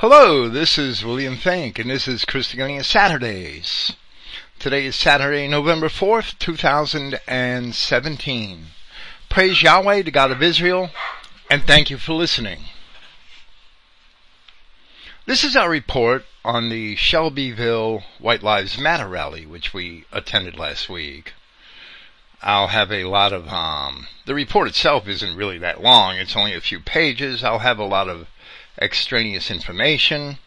Hello, this is William Finck, and this is Christogenea Saturdays. Today is Saturday, November 4th, 2017. Praise Yahweh, the God of Israel, and thank you for listening. This is our report on the Shelbyville White Lives Matter rally, which we attended last week. I'll have a lot of, um, the report itself isn't really that long. It's only a few pages. I'll have a lot of extraneous information.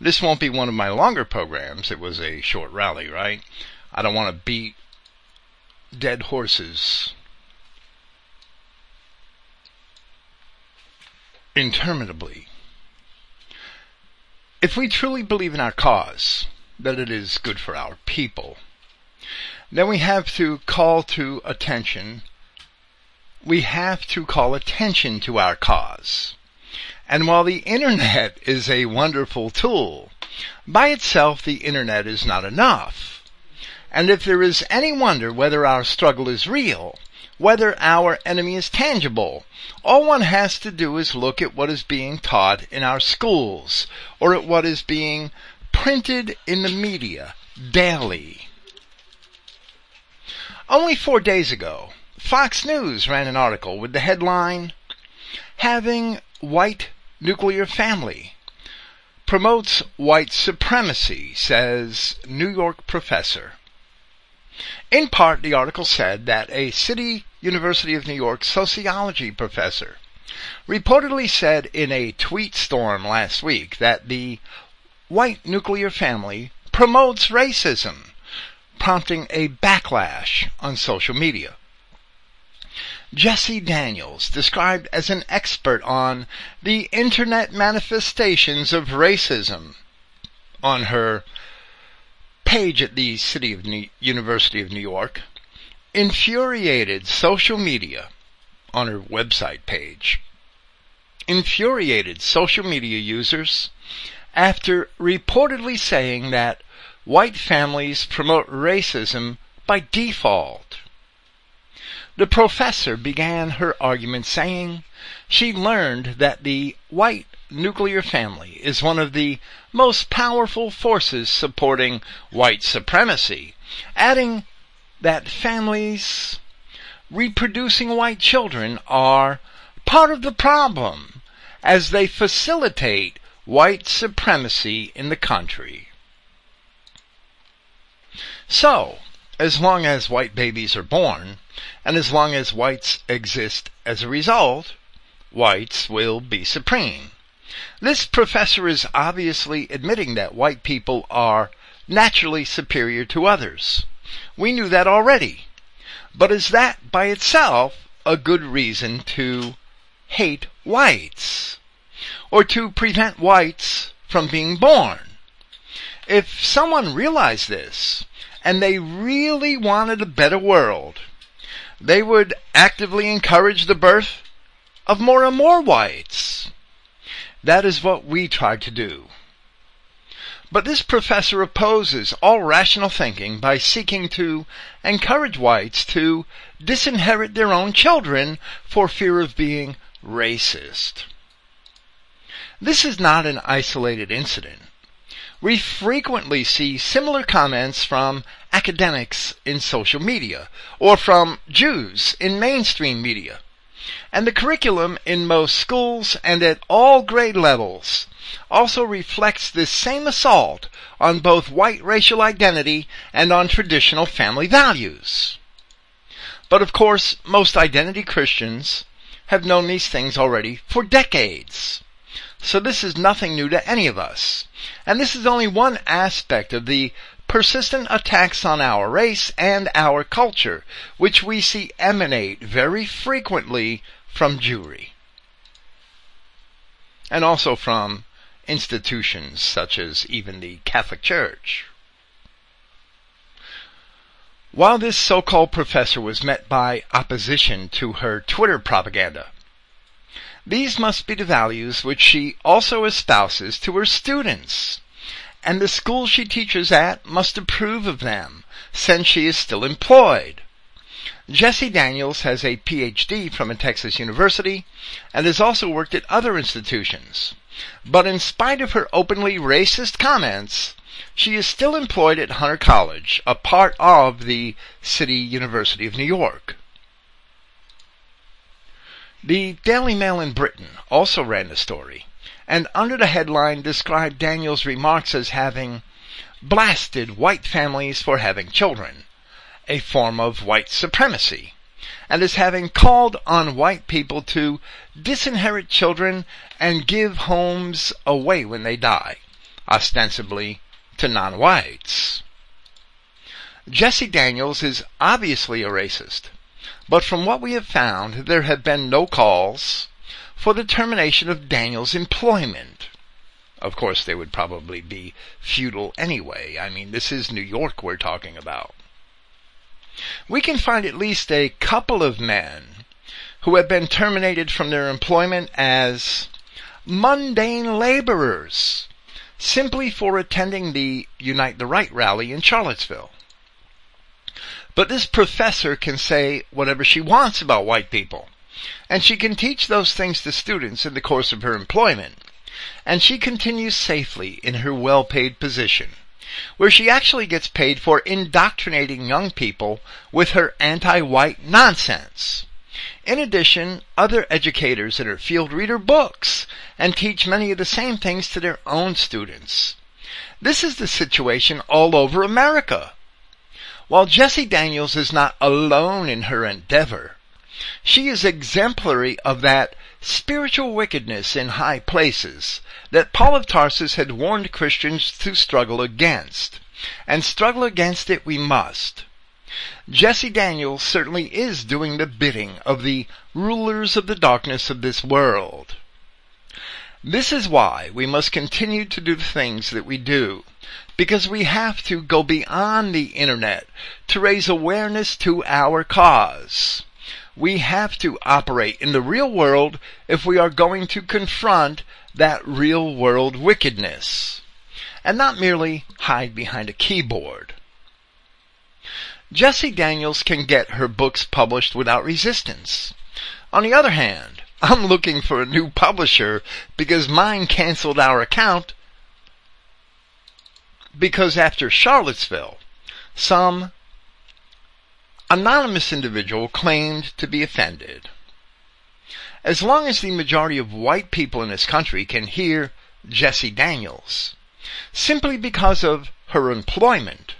This won't be one of my longer programs. It was a short rally, right? I don't want to beat dead horses interminably. If we truly believe in our cause, that it is good for our people, then we have to call to attention, we have to call attention to our cause. And while the internet is a wonderful tool, by itself the internet is not enough. And if there is any wonder whether our struggle is real, whether our enemy is tangible, all one has to do is look at what is being taught in our schools, or at what is being printed in the media daily. Only four days ago, Fox News ran an article with the headline, Having White Nuclear Family Promotes White Supremacy, says New York professor. In part, the article said that a City University of New York sociology professor reportedly said in a tweet storm last week that the white nuclear family promotes racism prompting a backlash on social media. Jessie Daniels, described as an expert on the internet manifestations of racism on her page at the City of New- University of New York, infuriated social media on her website page, infuriated social media users after reportedly saying that white families promote racism by default. The professor began her argument saying she learned that the white nuclear family is one of the most powerful forces supporting white supremacy, adding that families reproducing white children are part of the problem as they facilitate white supremacy in the country. So, as long as white babies are born, and as long as whites exist as a result, whites will be supreme. This professor is obviously admitting that white people are naturally superior to others. We knew that already. But is that by itself a good reason to hate whites? Or to prevent whites from being born? If someone realized this, and they really wanted a better world, they would actively encourage the birth of more and more whites. That is what we tried to do. But this professor opposes all rational thinking by seeking to encourage whites to disinherit their own children for fear of being racist. This is not an isolated incident we frequently see similar comments from academics in social media or from Jews in mainstream media. And the curriculum in most schools and at all grade levels also reflects this same assault on both white racial identity and on traditional family values. But of course, most identity Christians have known these things already for decades. So this is nothing new to any of us. And this is only one aspect of the persistent attacks on our race and our culture, which we see emanate very frequently from Jewry. And also from institutions such as even the Catholic Church. While this so-called professor was met by opposition to her Twitter propaganda, these must be the values which she also espouses to her students. And the school she teaches at must approve of them, since she is still employed. Jessie Daniels has a PhD from a Texas university and has also worked at other institutions. But in spite of her openly racist comments, she is still employed at Hunter College, a part of the City University of New York. The Daily Mail in Britain also ran the story, and under the headline described Daniels' remarks as having blasted white families for having children, a form of white supremacy, and as having called on white people to disinherit children and give homes away when they die, ostensibly to non-whites. Jessie Daniels is obviously a racist, but from what we have found, there have been no calls for the termination of Daniels' employment. Of course, they would probably be futile anyway. I mean, this is New York we're talking about. We can find at least a couple of men who have been terminated from their employment as mundane laborers simply for attending the Unite the Right rally in Charlottesville. But this professor can say whatever she wants about white people, and she can teach those things to students in the course of her employment, and she continues safely in her well-paid position, where she actually gets paid for indoctrinating young people with her anti-white nonsense. In addition, other educators in her field read her books and teach many of the same things to their own students. This is the situation all over America. While Jessie Daniels is not alone in her endeavor, she is exemplary of that spiritual wickedness in high places that Paul of Tarsus had warned Christians to struggle against. And struggle against it we must. Jessie Daniels certainly is doing the bidding of the rulers of the darkness of this world. This is why we must continue to do the things that we do, because we have to go beyond the internet to raise awareness to our cause. We have to operate in the real world if we are going to confront that real world wickedness, and not merely hide behind a keyboard. Jessie Daniels can get her books published without resistance. On the other hand, I'm looking for a new publisher because mine canceled our account because after Charlottesville, some anonymous individual claimed to be offended. As long as the majority of white people in this country can hear Jessie Daniels, simply because of her employment,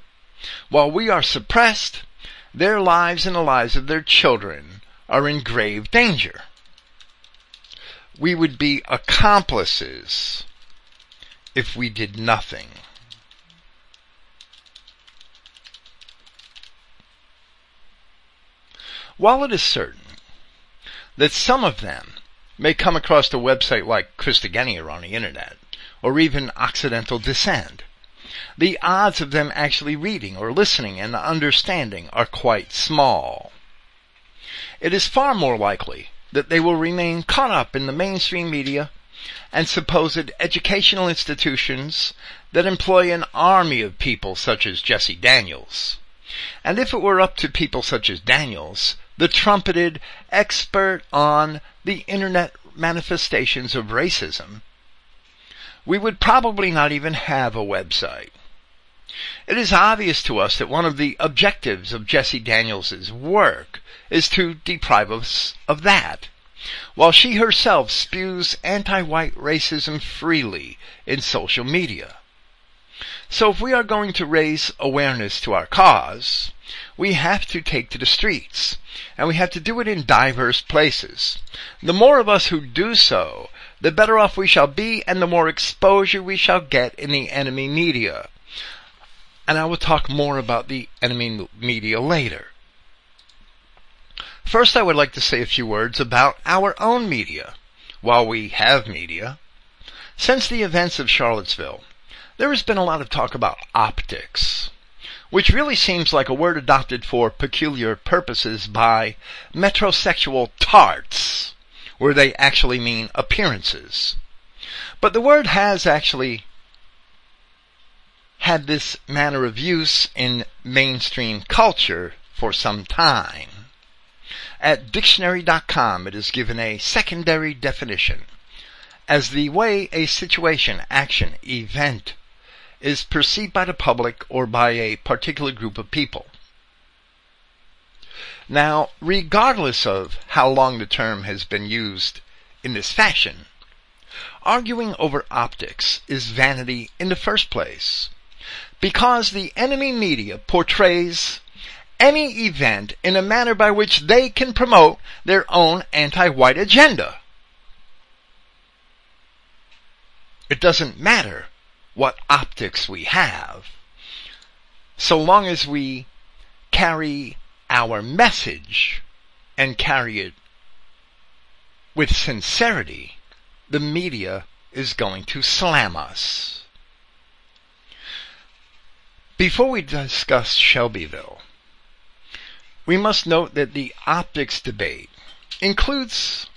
while we are suppressed, their lives and the lives of their children are in grave danger. We would be accomplices if we did nothing. While it is certain that some of them may come across a website like Christogenea on the internet, or even Occidental Dissent, the odds of them actually reading or listening and understanding are quite small. It is far more likely that they will remain caught up in the mainstream media and supposed educational institutions that employ an army of people such as Jessie Daniels. And if it were up to people such as Daniels, the trumpeted expert on the internet manifestations of racism, we would probably not even have a website. It is obvious to us that one of the objectives of Jessie Daniels' work is to deprive us of that, while she herself spews anti-white racism freely in social media. So if we are going to raise awareness to our cause, we have to take to the streets, and we have to do it in diverse places. The more of us who do so, the better off we shall be and the more exposure we shall get in the enemy media. And I will talk more about the enemy media later. First, I would like to say a few words about our own media, while we have media. Since the events of Charlottesville, there has been a lot of talk about optics, which really seems like a word adopted for peculiar purposes by metrosexual tarts where they actually mean appearances. But the word has actually had this manner of use in mainstream culture for some time. At dictionary.com it is given a secondary definition as the way a situation, action, event is perceived by the public or by a particular group of people. Now, regardless of how long the term has been used in this fashion, arguing over optics is vanity in the first place, because the enemy media portrays any event in a manner by which they can promote their own anti-white agenda. It doesn't matter what optics we have, so long as we carry our message and carry it with sincerity, the media is going to slam us. Before we discuss Shelbyville, we must note that the optics debate includes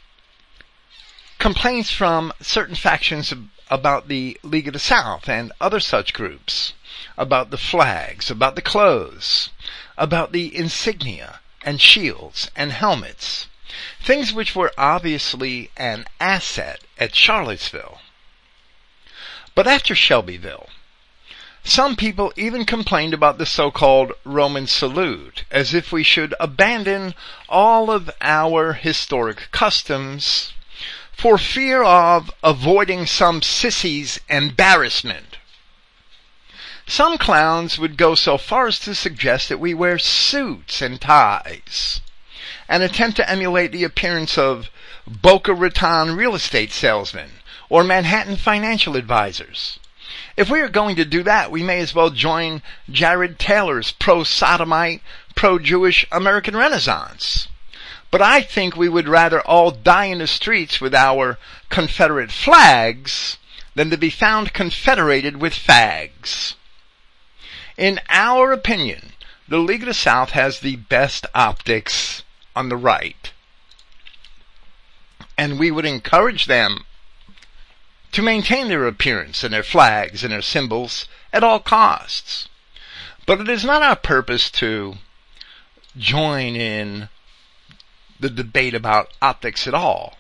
complaints from certain factions about the League of the South and other such groups, about the flags, about the clothes, about the insignia and shields and helmets, things which were obviously an asset at Charlottesville. But after Shelbyville, some people even complained about the so-called Roman salute, as if we should abandon all of our historic customs for fear of avoiding some sissy's embarrassment. Some clowns would go so far as to suggest that we wear suits and ties and attempt to emulate the appearance of Boca Raton real estate salesmen or Manhattan financial advisors. If we are going to do that, we may as well join Jared Taylor's pro-sodomite, pro-Jewish American Renaissance. But I think we would rather all die in the streets with our Confederate flags than to be found confederated with fags. In our opinion, the League of the South has the best optics on the right. And we would encourage them to maintain their appearance and their flags and their symbols at all costs. But it is not our purpose to join in the debate about optics at all.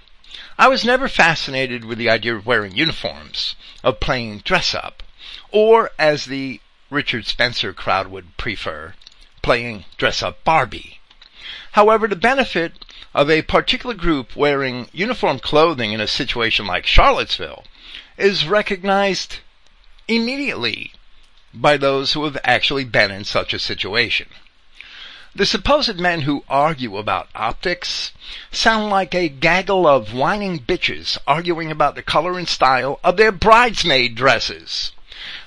I was never fascinated with the idea of wearing uniforms, of playing dress up, or as the Richard Spencer crowd would prefer, playing dress up Barbie. However, the benefit of a particular group wearing uniform clothing in a situation like Charlottesville is recognized immediately by those who have actually been in such a situation. The supposed men who argue about optics sound like a gaggle of whining bitches arguing about the color and style of their bridesmaid dresses.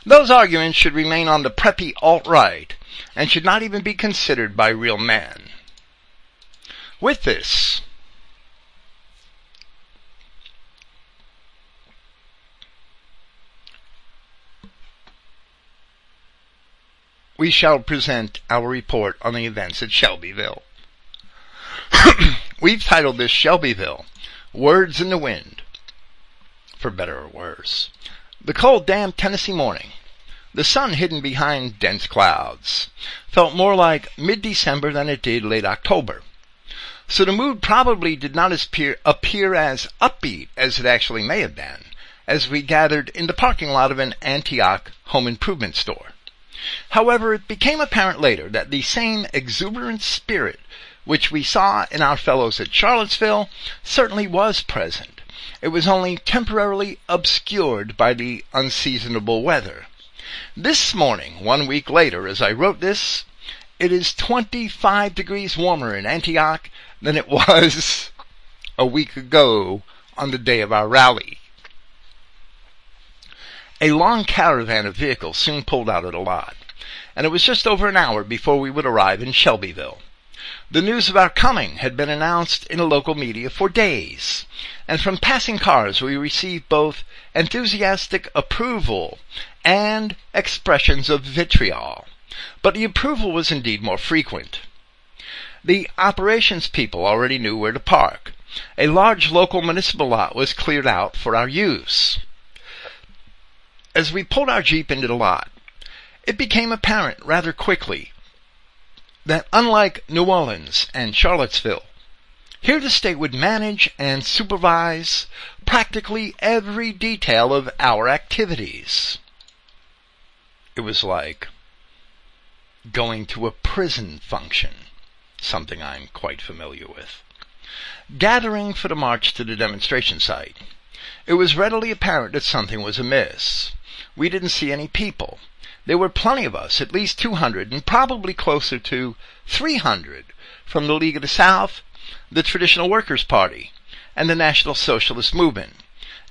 Those arguments should remain on the preppy alt-right and should not even be considered by real men. With this, we shall present our report on the events at Shelbyville. We've titled this Shelbyville, Words in the Wind, for better or worse. The cold, damp Tennessee morning, the sun hidden behind dense clouds, felt more like mid-December than it did late October. So the mood probably did not appear, appear as upbeat as it actually may have been, as we gathered in the parking lot of an Antioch home improvement store. However, it became apparent later that the same exuberant spirit which we saw in our fellows at Charlottesville certainly was present. It was only temporarily obscured by the unseasonable weather. This morning, one week later, as I wrote this, it is 25 degrees warmer in Antioch than it was a week ago on the day of our rally. A long caravan of vehicles soon pulled out of the lot, and it was just over an hour before we would arrive in Shelbyville. The news of our coming had been announced in the local media for days, and from passing cars we received both enthusiastic approval and expressions of vitriol. But the approval was indeed more frequent. The operations people already knew where to park. A large local municipal lot was cleared out for our use. As we pulled our Jeep into the lot, it became apparent rather quickly that unlike New Orleans and Charlottesville, Here the state would manage and supervise practically every detail of our activities. It was like going to a prison function, something I'm quite familiar with. Gathering for the march to the demonstration site. It was readily apparent that something was amiss. We didn't see any people. There were plenty of us, at least 200, and probably closer to 300 from the League of the South, the Traditional Workers' Party, and the National Socialist Movement,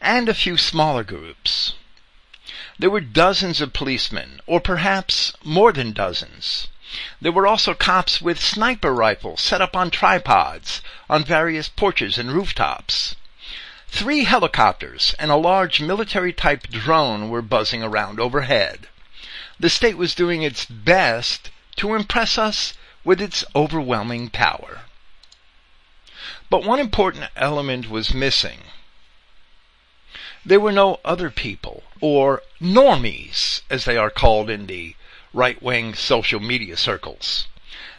and a few smaller groups. There were dozens of policemen, or perhaps more than dozens. There were also cops with sniper rifles set up on tripods on various porches and rooftops. Three helicopters and a large military type drone were buzzing around overhead. The state was doing its best to impress us with its overwhelming power. But one important element was missing. There were no other people, or normies, as they are called in the right-wing social media circles.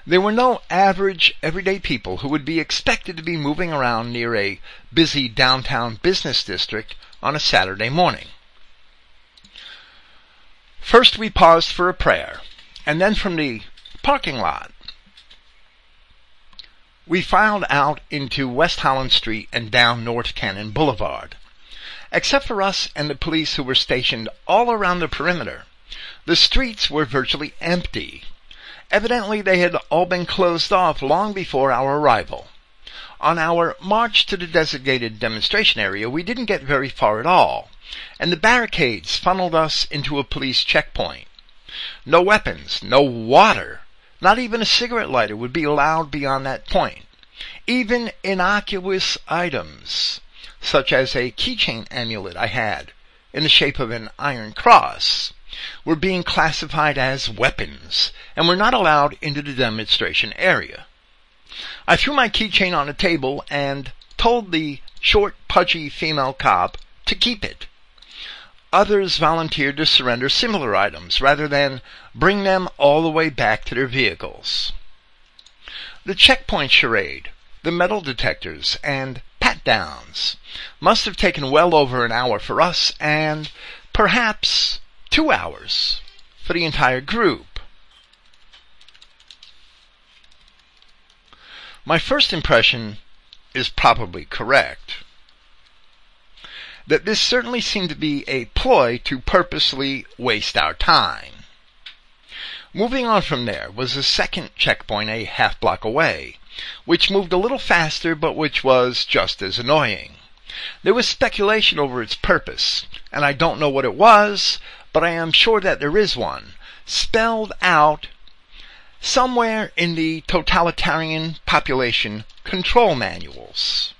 There were no average, everyday people who would be expected to be moving around near a busy downtown business district on a Saturday morning. First we paused for a prayer, and then from the parking lot, we filed out into West Holland Street and down North Cannon Boulevard. Except for us and the police who were stationed all around the perimeter, the streets were virtually empty. Evidently they had all been closed off long before our arrival. On our march to the designated demonstration area, we didn't get very far at all, and the barricades funneled us into a police checkpoint. No weapons, no water, not even a cigarette lighter would be allowed beyond that point. Even innocuous items, such as a keychain amulet I had in the shape of an iron cross, were being classified as weapons and were not allowed into the demonstration area. I threw my keychain on a table and told the short, pudgy female cop to keep it. Others volunteered to surrender similar items rather than bring them all the way back to their vehicles. The checkpoint charade, the metal detectors, and pat downs must have taken well over an hour for us and perhaps two hours for the entire group. My first impression is probably correct that this certainly seemed to be a ploy to purposely waste our time. Moving on from there was a second checkpoint a half block away, which moved a little faster but which was just as annoying. There was speculation over its purpose, and I don't know what it was, but I am sure that there is one, spelled out somewhere in the totalitarian population control manuals.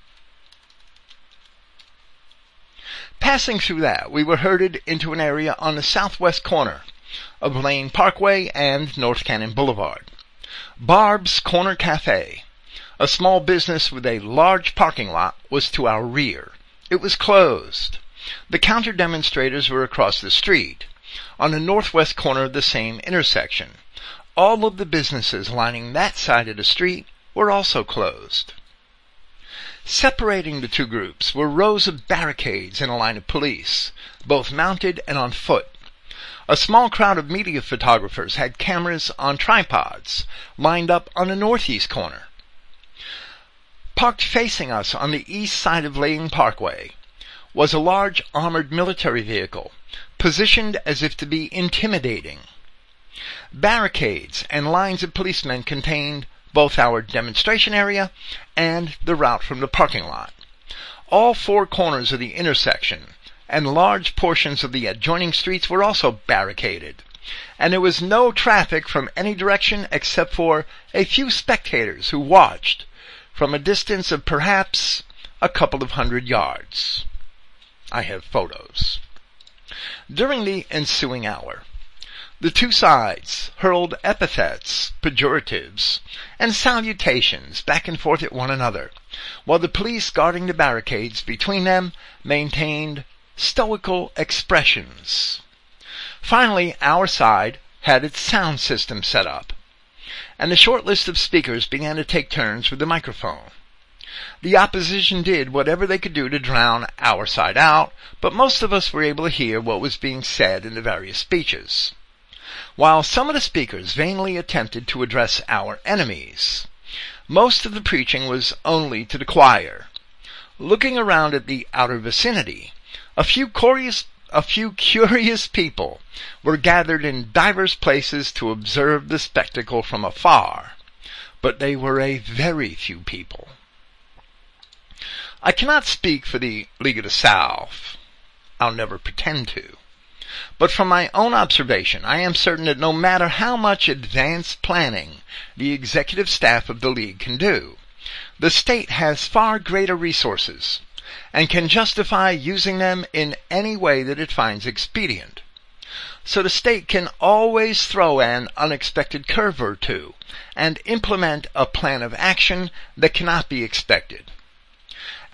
Passing through that, we were herded into an area on the southwest corner of Lane Parkway and North Cannon Boulevard. Barb's Corner Cafe, a small business with a large parking lot, was to our rear. It was closed. The counter demonstrators were across the street, on the northwest corner of the same intersection. All of the businesses lining that side of the street were also closed. Separating the two groups were rows of barricades and a line of police, both mounted and on foot. A small crowd of media photographers had cameras on tripods lined up on the northeast corner. Parked facing us on the east side of Lane Parkway was a large armored military vehicle, positioned as if to be intimidating. Barricades and lines of policemen contained both our demonstration area and the route from the parking lot. All four corners of the intersection and large portions of the adjoining streets were also barricaded, and there was no traffic from any direction except for a few spectators who watched from a distance of perhaps a couple of hundred yards. I have photos. During the ensuing hour, the two sides hurled epithets, pejoratives, and salutations back and forth at one another, while the police guarding the barricades between them maintained stoical expressions. Finally, our side had its sound system set up, and the short list of speakers began to take turns with the microphone. The opposition did whatever they could do to drown our side out, but most of us were able to hear what was being said in the various speeches. While some of the speakers vainly attempted to address our enemies, most of the preaching was only to the choir. Looking around at the outer vicinity, a few curious, a few curious people were gathered in divers places to observe the spectacle from afar, but they were a very few people. I cannot speak for the League of the South. I'll never pretend to. But from my own observation, I am certain that no matter how much advanced planning the executive staff of the League can do, the state has far greater resources and can justify using them in any way that it finds expedient. So the state can always throw an unexpected curve or two and implement a plan of action that cannot be expected.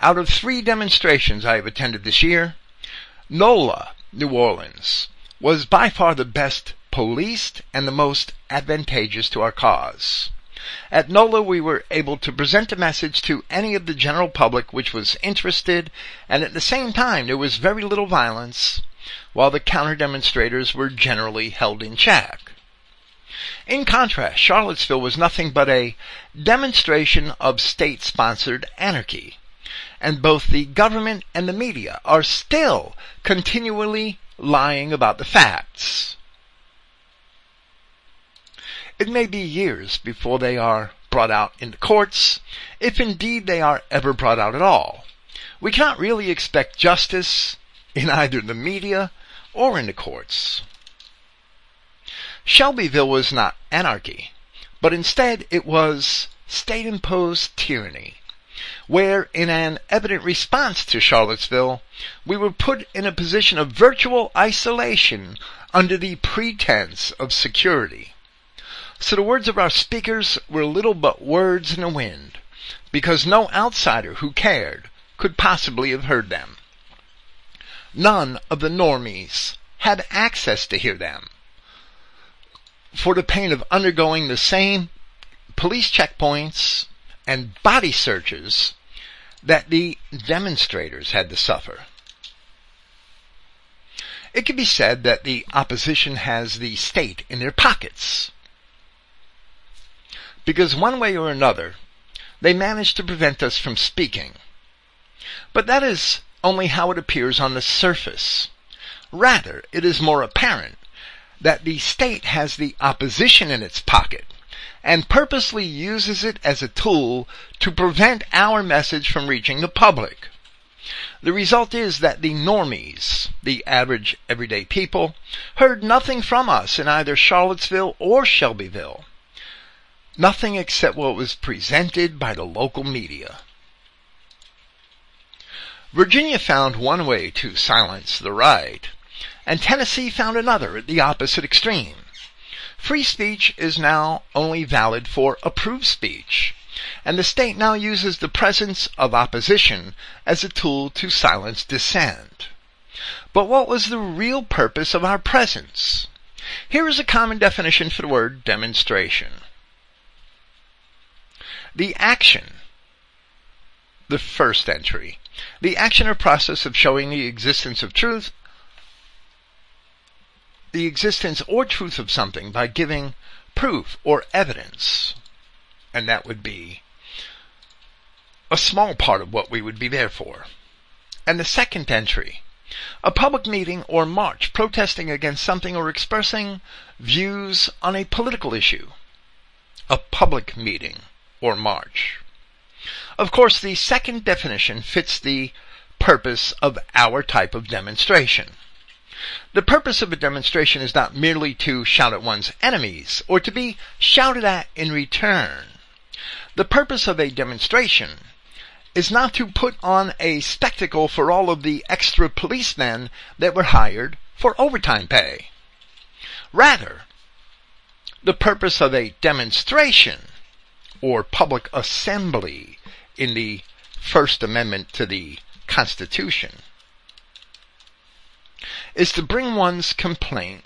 Out of three demonstrations I have attended this year, NOLA, New Orleans, was by far the best policed and the most advantageous to our cause. At NOLA, we were able to present a message to any of the general public which was interested, and at the same time there was very little violence, while the counter demonstrators were generally held in check. In contrast, Charlottesville was nothing but a demonstration of state-sponsored anarchy and both the government and the media are still continually lying about the facts. It may be years before they are brought out in the courts, if indeed they are ever brought out at all. We cannot really expect justice in either the media or in the courts. Shelbyville was not anarchy, but instead it was state imposed tyranny where, in an evident response to Charlottesville, we were put in a position of virtual isolation under the pretense of security. So the words of our speakers were little but words in the wind, because no outsider who cared could possibly have heard them. None of the normies had access to hear them. For the pain of undergoing the same police checkpoints and body searches that the demonstrators had to suffer. It can be said that the opposition has the state in their pockets. Because one way or another, they manage to prevent us from speaking. But that is only how it appears on the surface. Rather, it is more apparent that the state has the opposition in its pocket and purposely uses it as a tool to prevent our message from reaching the public. The result is that the normies, the average everyday people, heard nothing from us in either Charlottesville or Shelbyville. Nothing except what was presented by the local media. Virginia found one way to silence the right, and Tennessee found another at the opposite extreme. Free speech is now only valid for approved speech, and the state now uses the presence of opposition as a tool to silence dissent. But what was the real purpose of our presence? Here is a common definition for the word demonstration. The action, the first entry, the action or process of showing the existence of truth the existence or truth of something by giving proof or evidence. And that would be a small part of what we would be there for. And the second entry, a public meeting or march protesting against something or expressing views on a political issue. A public meeting or march. Of course, the second definition fits the purpose of our type of demonstration. The purpose of a demonstration is not merely to shout at one's enemies or to be shouted at in return. The purpose of a demonstration is not to put on a spectacle for all of the extra policemen that were hired for overtime pay. Rather, the purpose of a demonstration or public assembly in the First Amendment to the Constitution is to bring one's complaint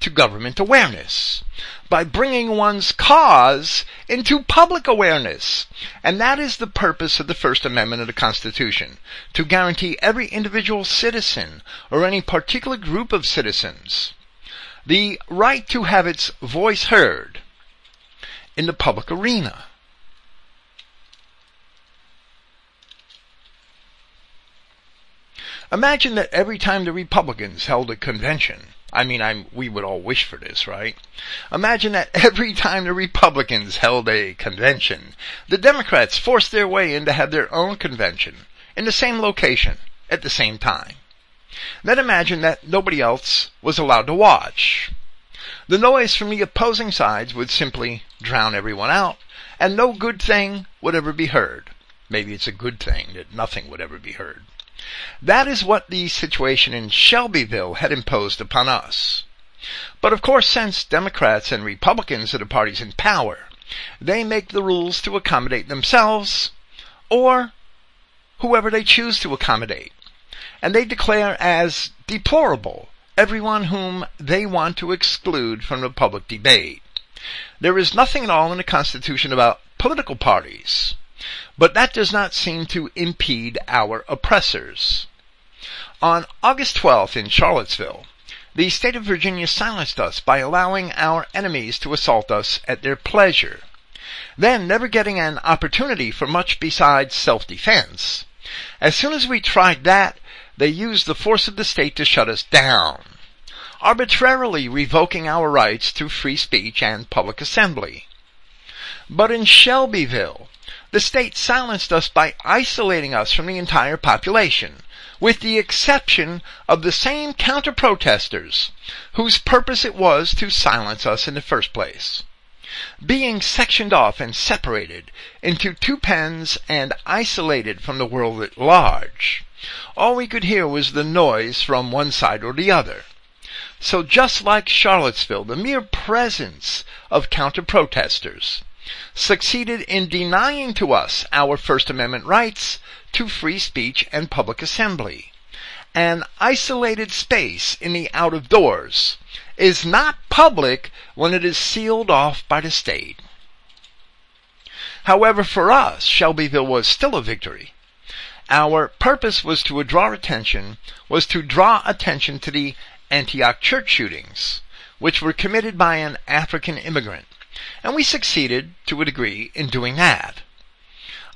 to government awareness by bringing one's cause into public awareness. And that is the purpose of the First Amendment of the Constitution, to guarantee every individual citizen or any particular group of citizens the right to have its voice heard in the public arena. Imagine that every time the Republicans held a convention, I mean, I'm, we would all wish for this, right? Imagine that every time the Republicans held a convention, the Democrats forced their way in to have their own convention in the same location at the same time. Then imagine that nobody else was allowed to watch. The noise from the opposing sides would simply drown everyone out, and no good thing would ever be heard. Maybe it's a good thing that nothing would ever be heard. That is what the situation in Shelbyville had imposed upon us. But of course, since Democrats and Republicans are the parties in power, they make the rules to accommodate themselves or whoever they choose to accommodate. And they declare as deplorable everyone whom they want to exclude from the public debate. There is nothing at all in the Constitution about political parties. But that does not seem to impede our oppressors. On August 12th in Charlottesville, the state of Virginia silenced us by allowing our enemies to assault us at their pleasure. Then, never getting an opportunity for much besides self-defense, as soon as we tried that, they used the force of the state to shut us down, arbitrarily revoking our rights to free speech and public assembly. But in Shelbyville, the state silenced us by isolating us from the entire population, with the exception of the same counter-protesters whose purpose it was to silence us in the first place. Being sectioned off and separated into two pens and isolated from the world at large, all we could hear was the noise from one side or the other. So just like Charlottesville, the mere presence of counter-protesters succeeded in denying to us our First Amendment rights to free speech and public assembly. An isolated space in the out of doors is not public when it is sealed off by the state. However, for us, Shelbyville was still a victory. Our purpose was to draw attention, was to draw attention to the Antioch church shootings, which were committed by an African immigrant and we succeeded, to a degree, in doing that.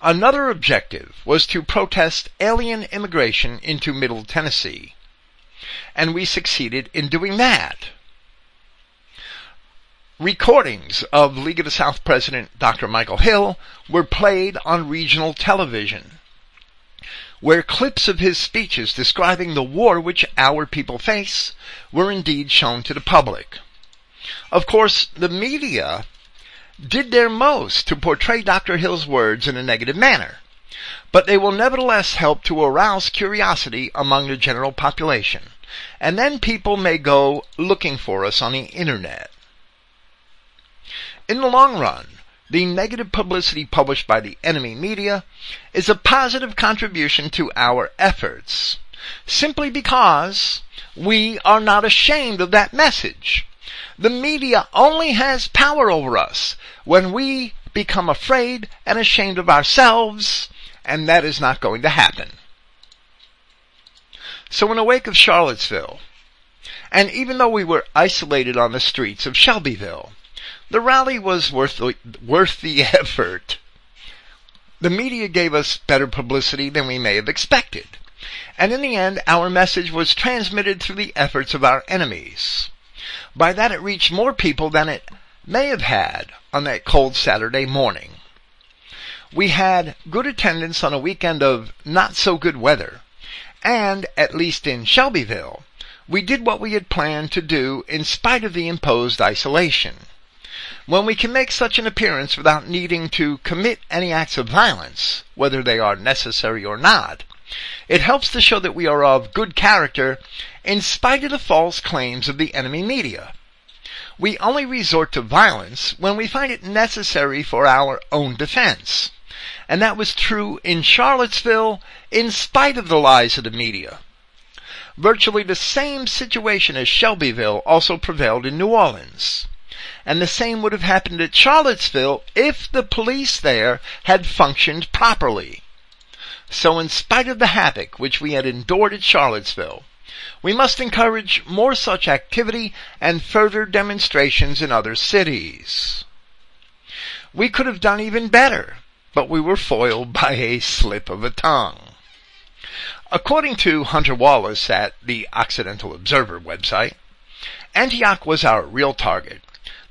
Another objective was to protest alien immigration into Middle Tennessee. And we succeeded in doing that. Recordings of League of the South President Dr. Michael Hill were played on regional television, where clips of his speeches describing the war which our people face were indeed shown to the public. Of course, the media did their most to portray Dr. Hill's words in a negative manner, but they will nevertheless help to arouse curiosity among the general population, and then people may go looking for us on the internet. In the long run, the negative publicity published by the enemy media is a positive contribution to our efforts, simply because we are not ashamed of that message. The media only has power over us when we become afraid and ashamed of ourselves, and that is not going to happen. So in the wake of Charlottesville, and even though we were isolated on the streets of Shelbyville, the rally was worth the, worth the effort. The media gave us better publicity than we may have expected. And in the end, our message was transmitted through the efforts of our enemies. By that it reached more people than it may have had on that cold Saturday morning. We had good attendance on a weekend of not so good weather, and, at least in Shelbyville, we did what we had planned to do in spite of the imposed isolation. When we can make such an appearance without needing to commit any acts of violence, whether they are necessary or not, it helps to show that we are of good character in spite of the false claims of the enemy media. We only resort to violence when we find it necessary for our own defense. And that was true in Charlottesville in spite of the lies of the media. Virtually the same situation as Shelbyville also prevailed in New Orleans. And the same would have happened at Charlottesville if the police there had functioned properly. So in spite of the havoc which we had endured at Charlottesville, we must encourage more such activity and further demonstrations in other cities. We could have done even better, but we were foiled by a slip of a tongue. According to Hunter Wallace at the Occidental Observer website, Antioch was our real target.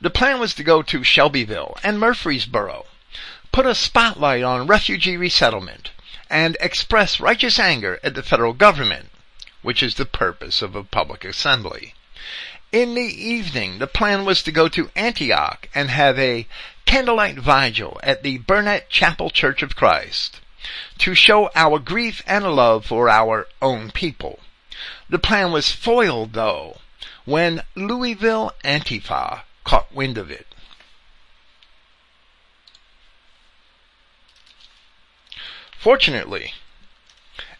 The plan was to go to Shelbyville and Murfreesboro, put a spotlight on refugee resettlement, and express righteous anger at the federal government, which is the purpose of a public assembly. In the evening, the plan was to go to Antioch and have a candlelight vigil at the Burnett Chapel Church of Christ to show our grief and love for our own people. The plan was foiled, though, when Louisville Antifa caught wind of it. Fortunately,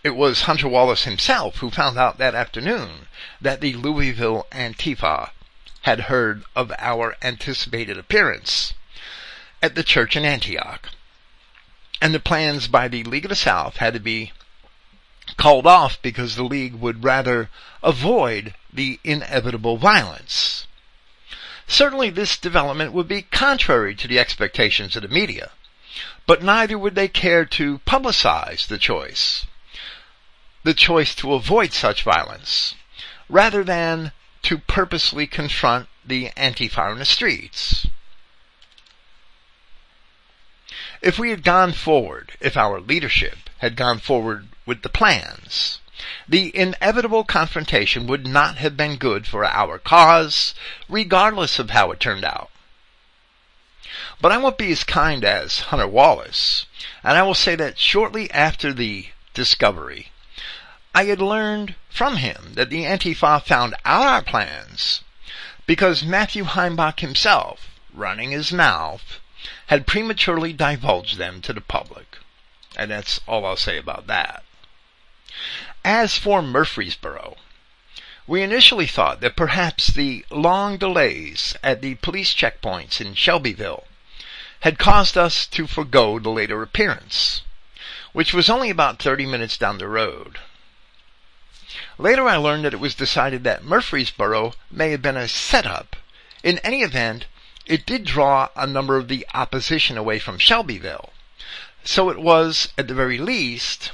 it was Hunter Wallace himself who found out that afternoon that the Louisville Antifa had heard of our anticipated appearance at the church in Antioch. And the plans by the League of the South had to be called off because the League would rather avoid the inevitable violence. Certainly this development would be contrary to the expectations of the media but neither would they care to publicize the choice, the choice to avoid such violence, rather than to purposely confront the Antifa in the streets. If we had gone forward, if our leadership had gone forward with the plans, the inevitable confrontation would not have been good for our cause, regardless of how it turned out. But I won't be as kind as Hunter Wallace, and I will say that shortly after the discovery, I had learned from him that the Antifa found out our plans because Matthew Heimbach himself, running his mouth, had prematurely divulged them to the public. And that's all I'll say about that. As for Murfreesboro, we initially thought that perhaps the long delays at the police checkpoints in Shelbyville had caused us to forego the later appearance, which was only about 30 minutes down the road. Later I learned that it was decided that Murfreesboro may have been a setup. In any event, it did draw a number of the opposition away from Shelbyville. So it was, at the very least,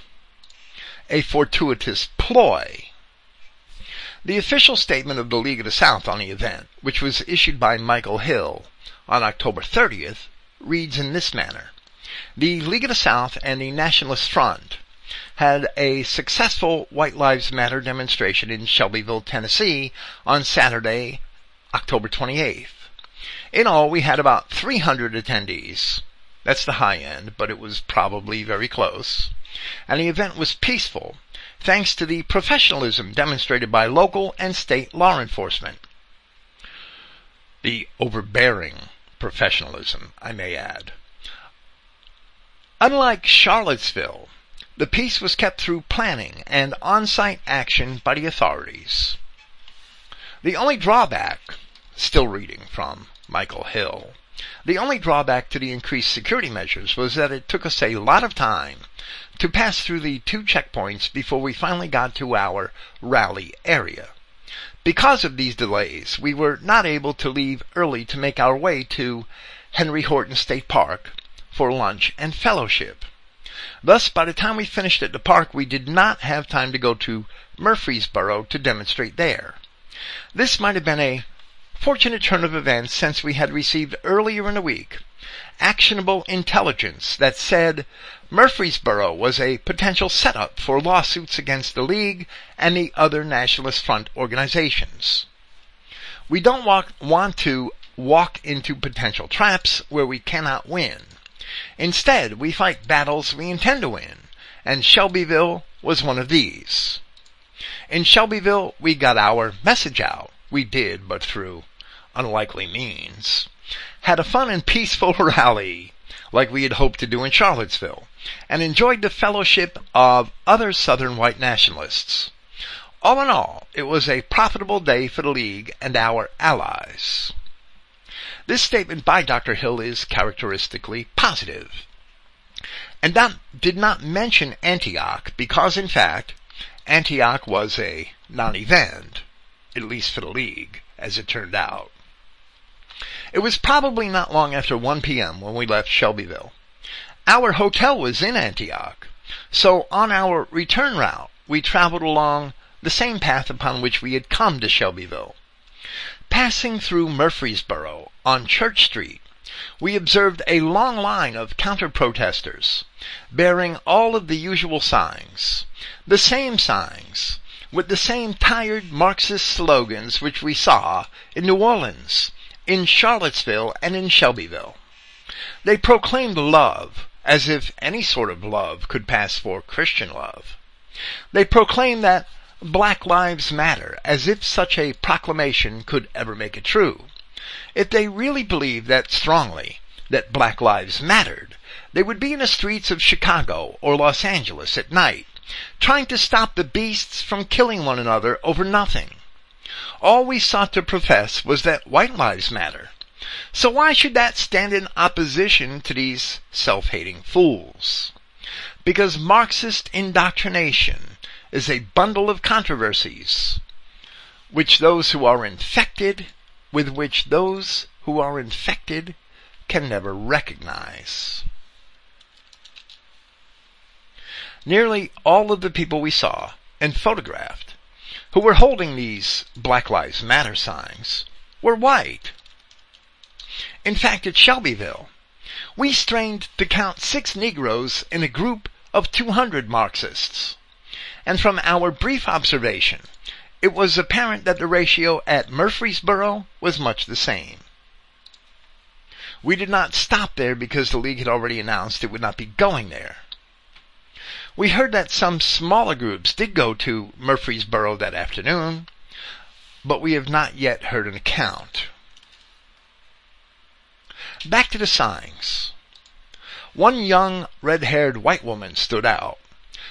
a fortuitous ploy. The official statement of the League of the South on the event, which was issued by Michael Hill on October 30th, reads in this manner. The League of the South and the Nationalist Front had a successful White Lives Matter demonstration in Shelbyville, Tennessee on Saturday, October 28th. In all, we had about 300 attendees. That's the high end, but it was probably very close. And the event was peaceful, thanks to the professionalism demonstrated by local and state law enforcement. The overbearing professionalism, I may add. Unlike Charlottesville, the peace was kept through planning and on-site action by the authorities. The only drawback, still reading from Michael Hill, the only drawback to the increased security measures was that it took us a lot of time to pass through the two checkpoints before we finally got to our rally area. Because of these delays, we were not able to leave early to make our way to Henry Horton State Park for lunch and fellowship. Thus, by the time we finished at the park, we did not have time to go to Murfreesboro to demonstrate there. This might have been a fortunate turn of events since we had received earlier in the week actionable intelligence that said Murfreesboro was a potential setup for lawsuits against the League and the other Nationalist Front organizations. We don't walk, want to walk into potential traps where we cannot win. Instead, we fight battles we intend to win, and Shelbyville was one of these. In Shelbyville, we got our message out. We did, but through unlikely means. Had a fun and peaceful rally like we had hoped to do in Charlottesville, and enjoyed the fellowship of other Southern white nationalists. All in all, it was a profitable day for the League and our allies. This statement by Dr. Hill is characteristically positive. And that did not mention Antioch because in fact, Antioch was a non-event, at least for the League, as it turned out. It was probably not long after 1 p.m. when we left Shelbyville. Our hotel was in Antioch, so on our return route, we traveled along the same path upon which we had come to Shelbyville. Passing through Murfreesboro on Church Street, we observed a long line of counter-protesters, bearing all of the usual signs, the same signs, with the same tired Marxist slogans which we saw in New Orleans, in Charlottesville, and in Shelbyville. They proclaimed love, as if any sort of love could pass for Christian love. They proclaimed that Black Lives Matter, as if such a proclamation could ever make it true. If they really believed that strongly, that Black Lives mattered, they would be in the streets of Chicago or Los Angeles at night, trying to stop the beasts from killing one another over nothing. All we sought to profess was that white lives matter. So why should that stand in opposition to these self-hating fools? Because Marxist indoctrination is a bundle of controversies which those who are infected, with which those who are infected can never recognize. Nearly all of the people we saw and photographed who were holding these Black Lives Matter signs were white. In fact, at Shelbyville, we strained to count six Negroes in a group of 200 Marxists and from our brief observation, it was apparent that the ratio at Murfreesboro was much the same. We did not stop there because the league had already announced it would not be going there. We heard that some smaller groups did go to Murfreesboro that afternoon, but we have not yet heard an account. Back to the signs. One young red-haired white woman stood out.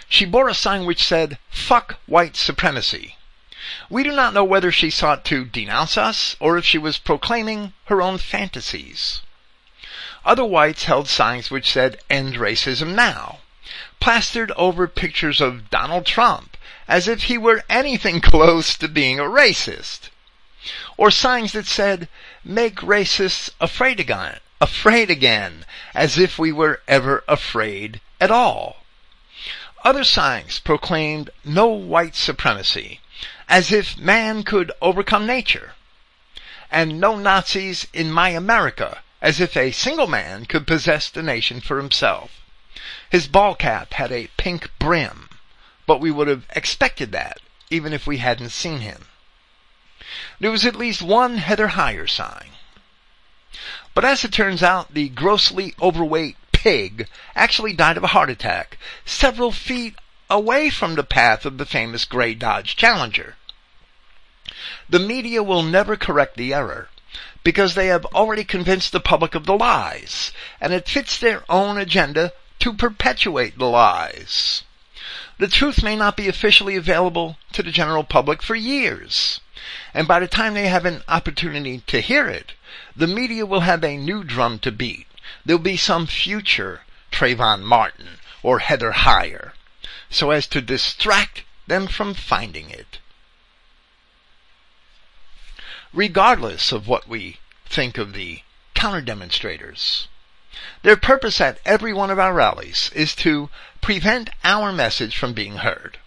She bore a sign which said, fuck white supremacy. We do not know whether she sought to denounce us or if she was proclaiming her own fantasies. Other whites held signs which said, end racism now, plastered over pictures of Donald Trump as if he were anything close to being a racist. Or signs that said, make racists afraid again, afraid again, as if we were ever afraid at all. Other signs proclaimed no white supremacy, as if man could overcome nature, and no Nazis in my America, as if a single man could possess the nation for himself. His ball cap had a pink brim, but we would have expected that, even if we hadn't seen him. There was at least one Heather Heyer sign. But as it turns out, the grossly overweight pig actually died of a heart attack several feet away from the path of the famous gray Dodge Challenger. The media will never correct the error because they have already convinced the public of the lies, and it fits their own agenda to perpetuate the lies. The truth may not be officially available to the general public for years, and by the time they have an opportunity to hear it, the media will have a new drum to beat there'll be some future Trayvon Martin or Heather Heyer, so as to distract them from finding it. Regardless of what we think of the counter-demonstrators, their purpose at every one of our rallies is to prevent our message from being heard.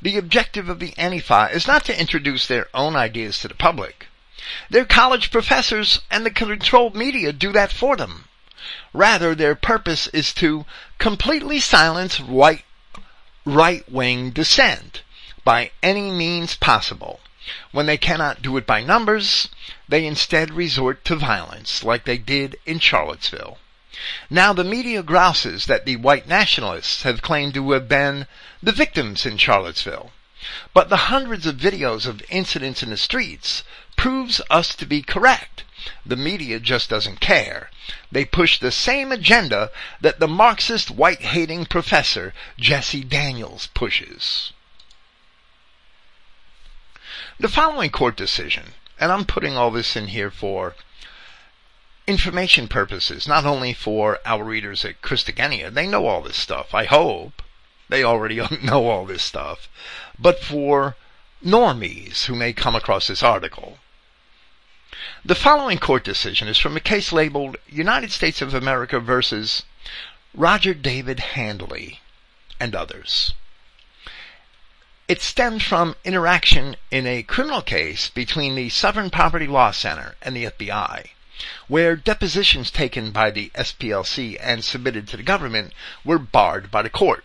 The objective of the Antifa is not to introduce their own ideas to the public. Their college professors and the controlled media do that for them. Rather, their purpose is to completely silence right, right-wing dissent by any means possible. When they cannot do it by numbers, they instead resort to violence, like they did in Charlottesville. Now the media grouses that the white nationalists have claimed to have been the victims in Charlottesville. But the hundreds of videos of incidents in the streets proves us to be correct. The media just doesn't care. They push the same agenda that the Marxist white hating professor Jessie Daniels pushes. The following court decision, and I'm putting all this in here for information purposes, not only for our readers at Christogenea, they know all this stuff, I hope. They already know all this stuff. But for normies who may come across this article. The following court decision is from a case labeled United States of America versus Roger David Handley and others. It stemmed from interaction in a criminal case between the Southern Poverty Law Center and the FBI, where depositions taken by the SPLC and submitted to the government were barred by the court.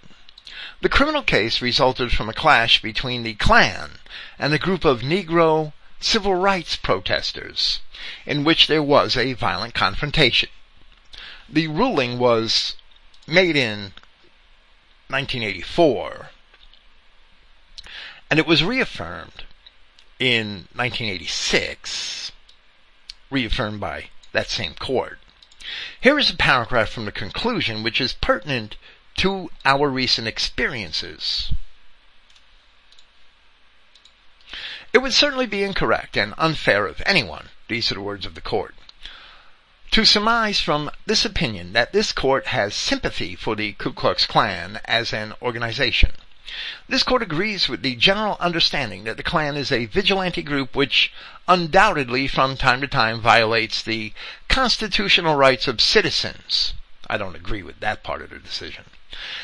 The criminal case resulted from a clash between the Klan and a group of Negro civil rights protesters, in which there was a violent confrontation. The ruling was made in 1984, and it was reaffirmed in 1986, reaffirmed by that same court. Here is a paragraph from the conclusion which is pertinent to our recent experiences. It would certainly be incorrect and unfair of anyone, these are the words of the court, to surmise from this opinion that this court has sympathy for the Ku Klux Klan as an organization. This court agrees with the general understanding that the Klan is a vigilante group which undoubtedly from time to time violates the constitutional rights of citizens. I don't agree with that part of the decision.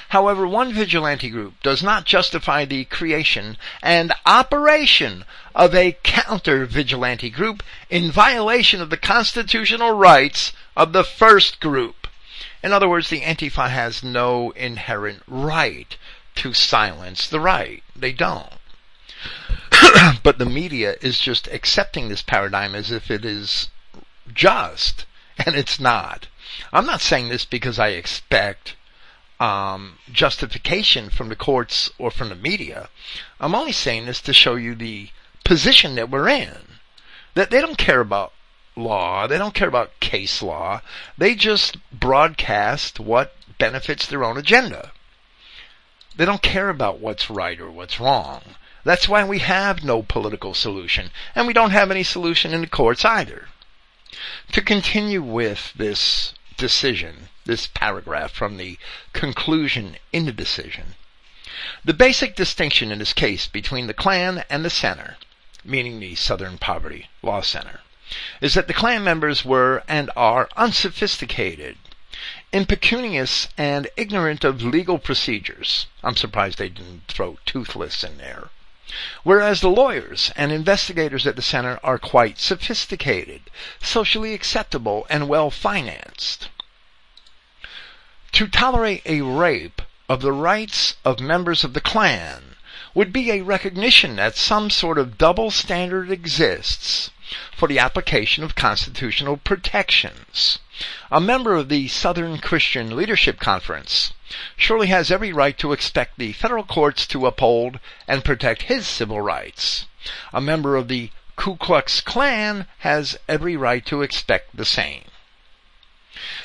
However, one vigilante group does not justify the creation and operation of a counter vigilante group in violation of the constitutional rights of the first group. In other words, the Antifa has no inherent right to silence the right. They don't. but the media is just accepting this paradigm as if it is just, and it's not. I'm not saying this because I expect um, justification from the courts or from the media. I'm only saying this to show you the position that we're in. That they don't care about law, they don't care about case law, they just broadcast what benefits their own agenda. They don't care about what's right or what's wrong. That's why we have no political solution, and we don't have any solution in the courts either. To continue with this decision, this paragraph from the conclusion in the decision. The basic distinction in this case between the Klan and the Center, meaning the Southern Poverty Law Center, is that the Klan members were and are unsophisticated, impecunious, and ignorant of legal procedures. I'm surprised they didn't throw toothless in there. Whereas the lawyers and investigators at the center are quite sophisticated, socially acceptable, and well financed. To tolerate a rape of the rights of members of the Klan would be a recognition that some sort of double standard exists for the application of constitutional protections. A member of the Southern Christian Leadership Conference surely has every right to expect the federal courts to uphold and protect his civil rights. A member of the Ku Klux Klan has every right to expect the same.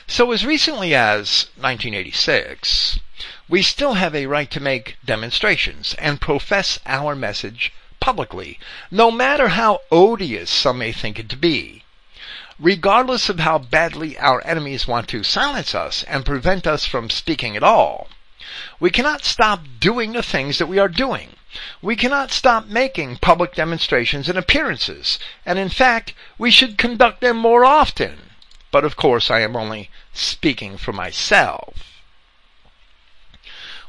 So as recently as 1986, we still have a right to make demonstrations and profess our message publicly, no matter how odious some may think it to be. Regardless of how badly our enemies want to silence us and prevent us from speaking at all, we cannot stop doing the things that we are doing. We cannot stop making public demonstrations and appearances, and in fact, we should conduct them more often. But of course, I am only speaking for myself.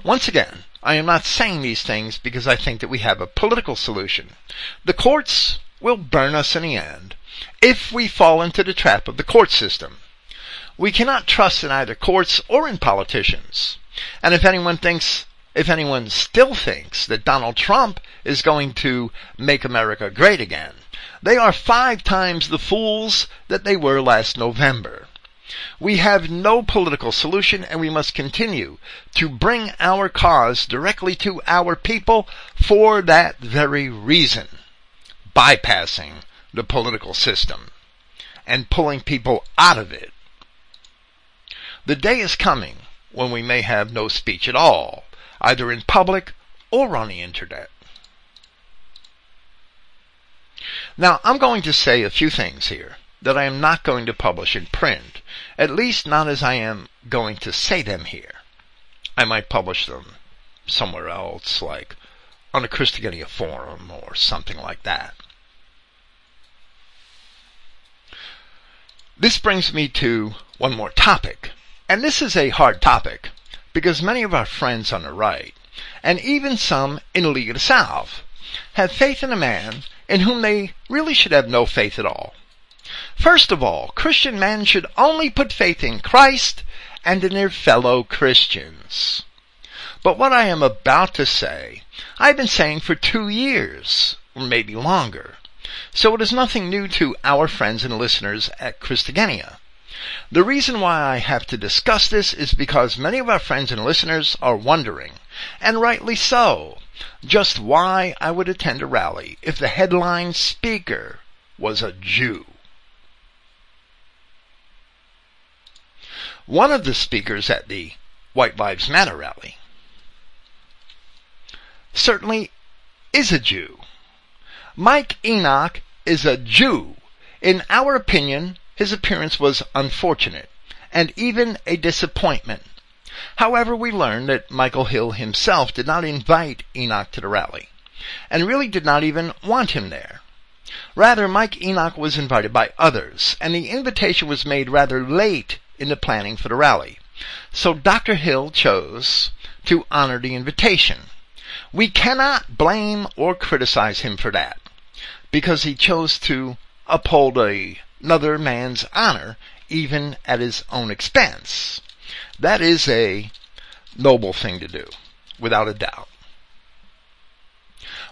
Once again, I am not saying these things because I think that we have a political solution. The courts will burn us in the end if we fall into the trap of the court system. We cannot trust in either courts or in politicians. And if anyone thinks, if anyone still thinks that Donald Trump is going to make America great again, they are five times the fools that they were last November. We have no political solution and we must continue to bring our cause directly to our people for that very reason. Bypassing the political system and pulling people out of it. The day is coming when we may have no speech at all, either in public or on the internet. Now, I'm going to say a few things here that I am not going to publish in print, at least not as I am going to say them here. I might publish them somewhere else, like on a Christogenea forum or something like that. This brings me to one more topic, and this is a hard topic because many of our friends on the right, and even some in the League of the South, have faith in a man in whom they really should have no faith at all. First of all, Christian men should only put faith in Christ and in their fellow Christians. But what I am about to say, I've been saying for two years, or maybe longer. So it is nothing new to our friends and listeners at Christogenea. The reason why I have to discuss this is because many of our friends and listeners are wondering, and rightly so, just why I would attend a rally if the headline speaker was a Jew. One of the speakers at the White Lives Matter rally certainly is a Jew. Mike Enoch is a Jew. In our opinion, his appearance was unfortunate and even a disappointment. However, we learned that Michael Hill himself did not invite Enoch to the rally and really did not even want him there. Rather, Mike Enoch was invited by others, and the invitation was made rather late in the planning for the rally. So Dr. Hill chose to honor the invitation. We cannot blame or criticize him for that, because he chose to uphold a, another man's honor even at his own expense. That is a noble thing to do, without a doubt.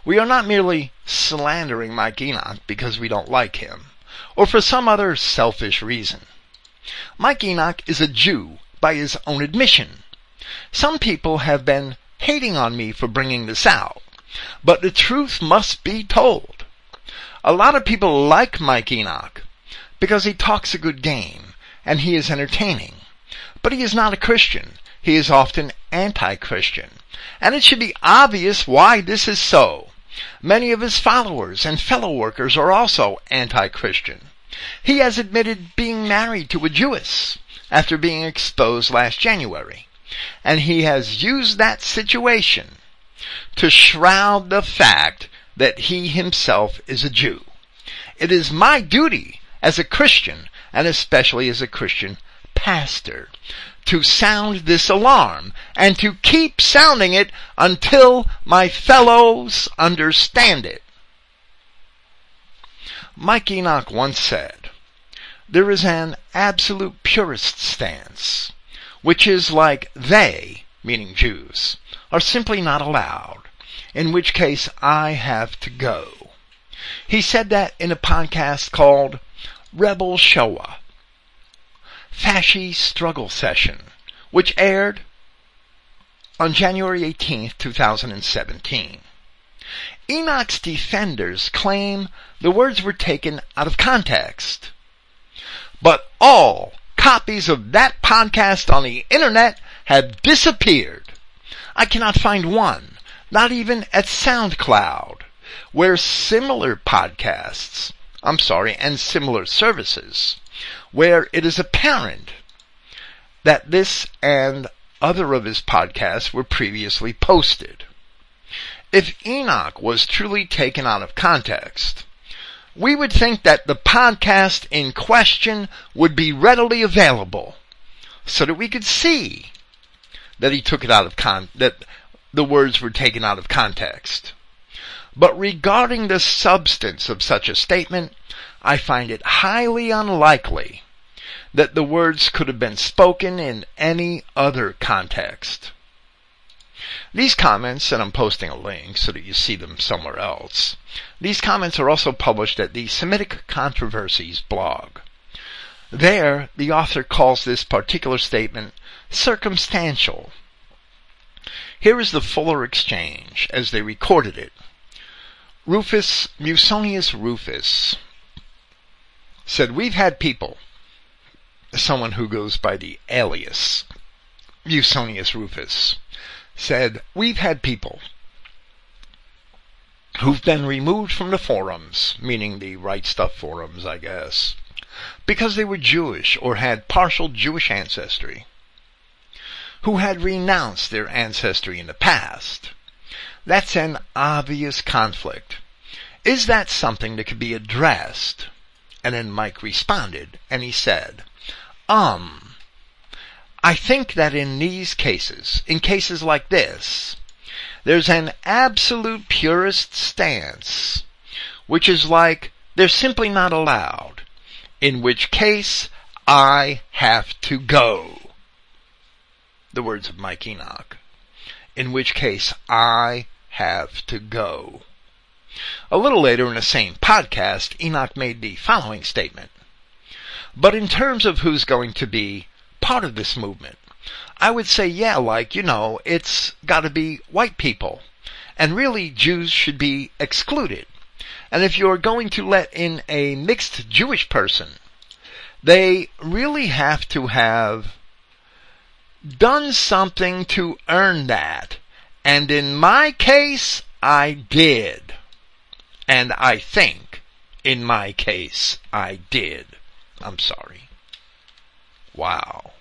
We are not merely slandering Mike Enoch because we don't like him, or for some other selfish reason. Mike Enoch is a Jew by his own admission. Some people have been hating on me for bringing this out. But the truth must be told. A lot of people like Mike Enoch because he talks a good game and he is entertaining. But he is not a Christian. He is often anti-Christian. And it should be obvious why this is so. Many of his followers and fellow workers are also anti-Christian. He has admitted being married to a Jewess after being exposed last January. And he has used that situation to shroud the fact that he himself is a Jew. It is my duty as a Christian, and especially as a Christian pastor, to sound this alarm and to keep sounding it until my fellows understand it. Mike Enoch once said, there is an absolute purist stance which is like they, meaning Jews, are simply not allowed, in which case I have to go. He said that in a podcast called Rebel Shoah, Fasci Struggle Session, which aired on January 18th, 2017. Enoch's defenders claim the words were taken out of context. But all copies of that podcast on the internet have disappeared. I cannot find one, not even at SoundCloud, where similar podcasts, I'm sorry, and similar services, where it is apparent that this and other of his podcasts were previously posted. If Enoch was truly taken out of context, we would think that the podcast in question would be readily available so that we could see that he took it out of con, that the words were taken out of context. But regarding the substance of such a statement, I find it highly unlikely that the words could have been spoken in any other context. These comments, and I'm posting a link so that you see them somewhere else, these comments are also published at the Semitic Controversies blog. There, the author calls this particular statement circumstantial. Here is the fuller exchange as they recorded it. Rufus, Musonius Rufus, said, We've had people, someone who goes by the alias, Musonius Rufus, said, We've had people who've been removed from the forums, meaning the Right Stuff forums, I guess, because they were Jewish or had partial Jewish ancestry, who had renounced their ancestry in the past. That's an obvious conflict. Is that something that could be addressed? And then Mike responded, and he said, um, I think that in these cases, in cases like this, there's an absolute purist stance, which is like, they're simply not allowed, in which case I have to go. The words of Mike Enoch. In which case I have to go. A little later in the same podcast, Enoch made the following statement. But in terms of who's going to be part of this movement, I would say, yeah, like, you know, it's gotta be white people. And really, Jews should be excluded. And if you're going to let in a mixed Jewish person, they really have to have done something to earn that. And in my case, I did. And I think, in my case, I did. I'm sorry. Wow.